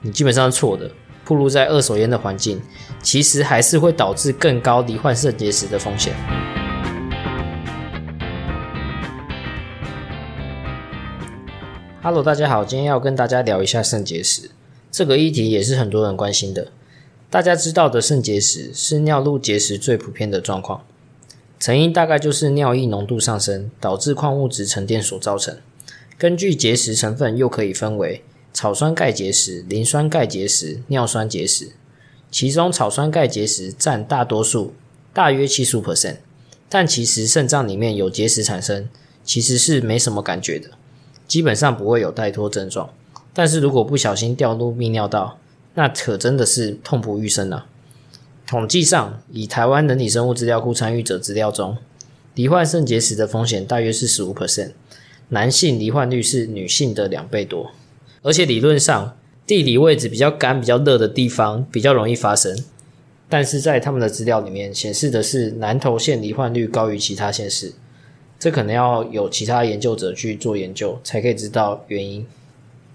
你基本上是错的。暴露在二手烟的环境，其实还是会导致更高罹患肾结石的风险。Hello，大家好，今天要跟大家聊一下肾结石这个议题，也是很多人关心的。大家知道的肾结石是尿路结石最普遍的状况，成因大概就是尿液浓度上升导致矿物质沉淀所造成。根据结石成分，又可以分为。草酸钙结石、磷酸钙结石、尿酸结石，其中草酸钙结石占大多数，大约七十五 percent。但其实肾脏里面有结石产生，其实是没什么感觉的，基本上不会有带脱症状。但是如果不小心掉入泌尿道，那可真的是痛不欲生啊！统计上，以台湾人体生物资料库参与者资料中，罹患肾结石的风险大约是十五 percent，男性罹患率是女性的两倍多。而且理论上，地理位置比较干、比较热的地方比较容易发生，但是在他们的资料里面显示的是南投县罹患率高于其他县市，这可能要有其他研究者去做研究才可以知道原因。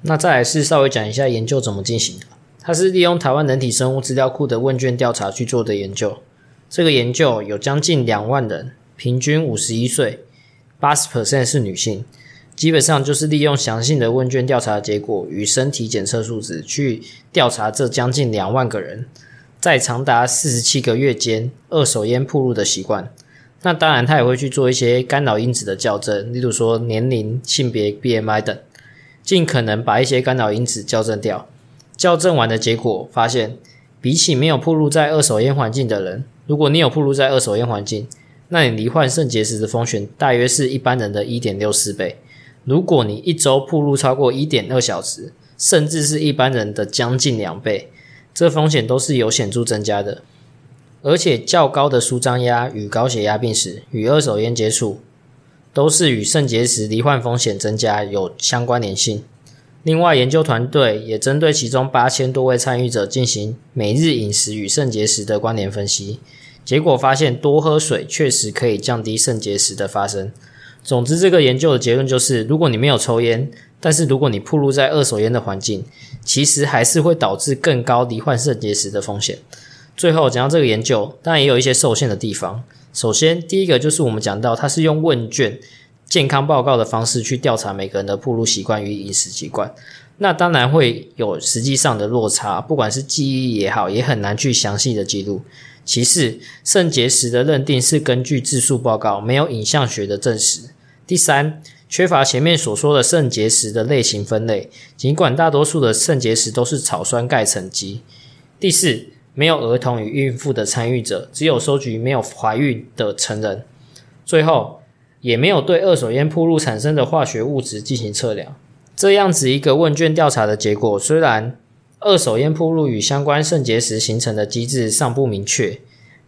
那再来是稍微讲一下研究怎么进行的，它是利用台湾人体生物资料库的问卷调查去做的研究。这个研究有将近两万人，平均五十一岁，八十 percent 是女性。基本上就是利用详细的问卷调查结果与身体检测数值去调查这将近两万个人在长达四十七个月间二手烟铺路的习惯。那当然，他也会去做一些干扰因子的校正，例如说年龄、性别、BMI 等，尽可能把一些干扰因子校正掉。校正完的结果发现，比起没有铺路在二手烟环境的人，如果你有铺路在二手烟环境，那你罹患肾结石的风险大约是一般人的一点六四倍。如果你一周铺路超过一点二小时，甚至是一般人的将近两倍，这风险都是有显著增加的。而且较高的舒张压与高血压病史与二手烟接触，都是与肾结石罹患风险增加有相关联性。另外，研究团队也针对其中八千多位参与者进行每日饮食与肾结石的关联分析，结果发现多喝水确实可以降低肾结石的发生。总之，这个研究的结论就是：如果你没有抽烟，但是如果你暴露在二手烟的环境，其实还是会导致更高罹患肾结石的风险。最后讲到这个研究，当然也有一些受限的地方。首先，第一个就是我们讲到，它是用问卷健康报告的方式去调查每个人的暴露习惯与饮食习惯，那当然会有实际上的落差，不管是记忆也好，也很难去详细的记录。其次，肾结石的认定是根据自述报告，没有影像学的证实。第三，缺乏前面所说的肾结石的类型分类，尽管大多数的肾结石都是草酸钙沉积。第四，没有儿童与孕妇的参与者，只有收集没有怀孕的成人。最后，也没有对二手烟铺路产生的化学物质进行测量。这样子一个问卷调查的结果，虽然二手烟铺路与相关肾结石形成的机制尚不明确，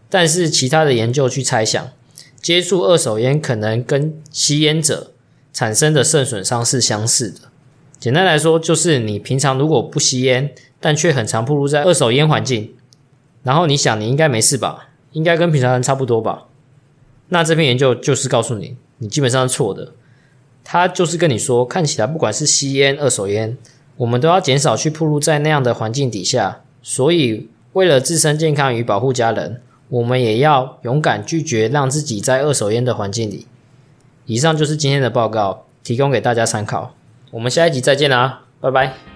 但是其他的研究去猜想。接触二手烟可能跟吸烟者产生的肾损伤是相似的。简单来说，就是你平常如果不吸烟，但却很常暴露在二手烟环境，然后你想你应该没事吧，应该跟平常人差不多吧？那这篇研究就是告诉你，你基本上是错的。他就是跟你说，看起来不管是吸烟、二手烟，我们都要减少去暴露在那样的环境底下。所以，为了自身健康与保护家人。我们也要勇敢拒绝让自己在二手烟的环境里。以上就是今天的报告，提供给大家参考。我们下一集再见啦，拜拜。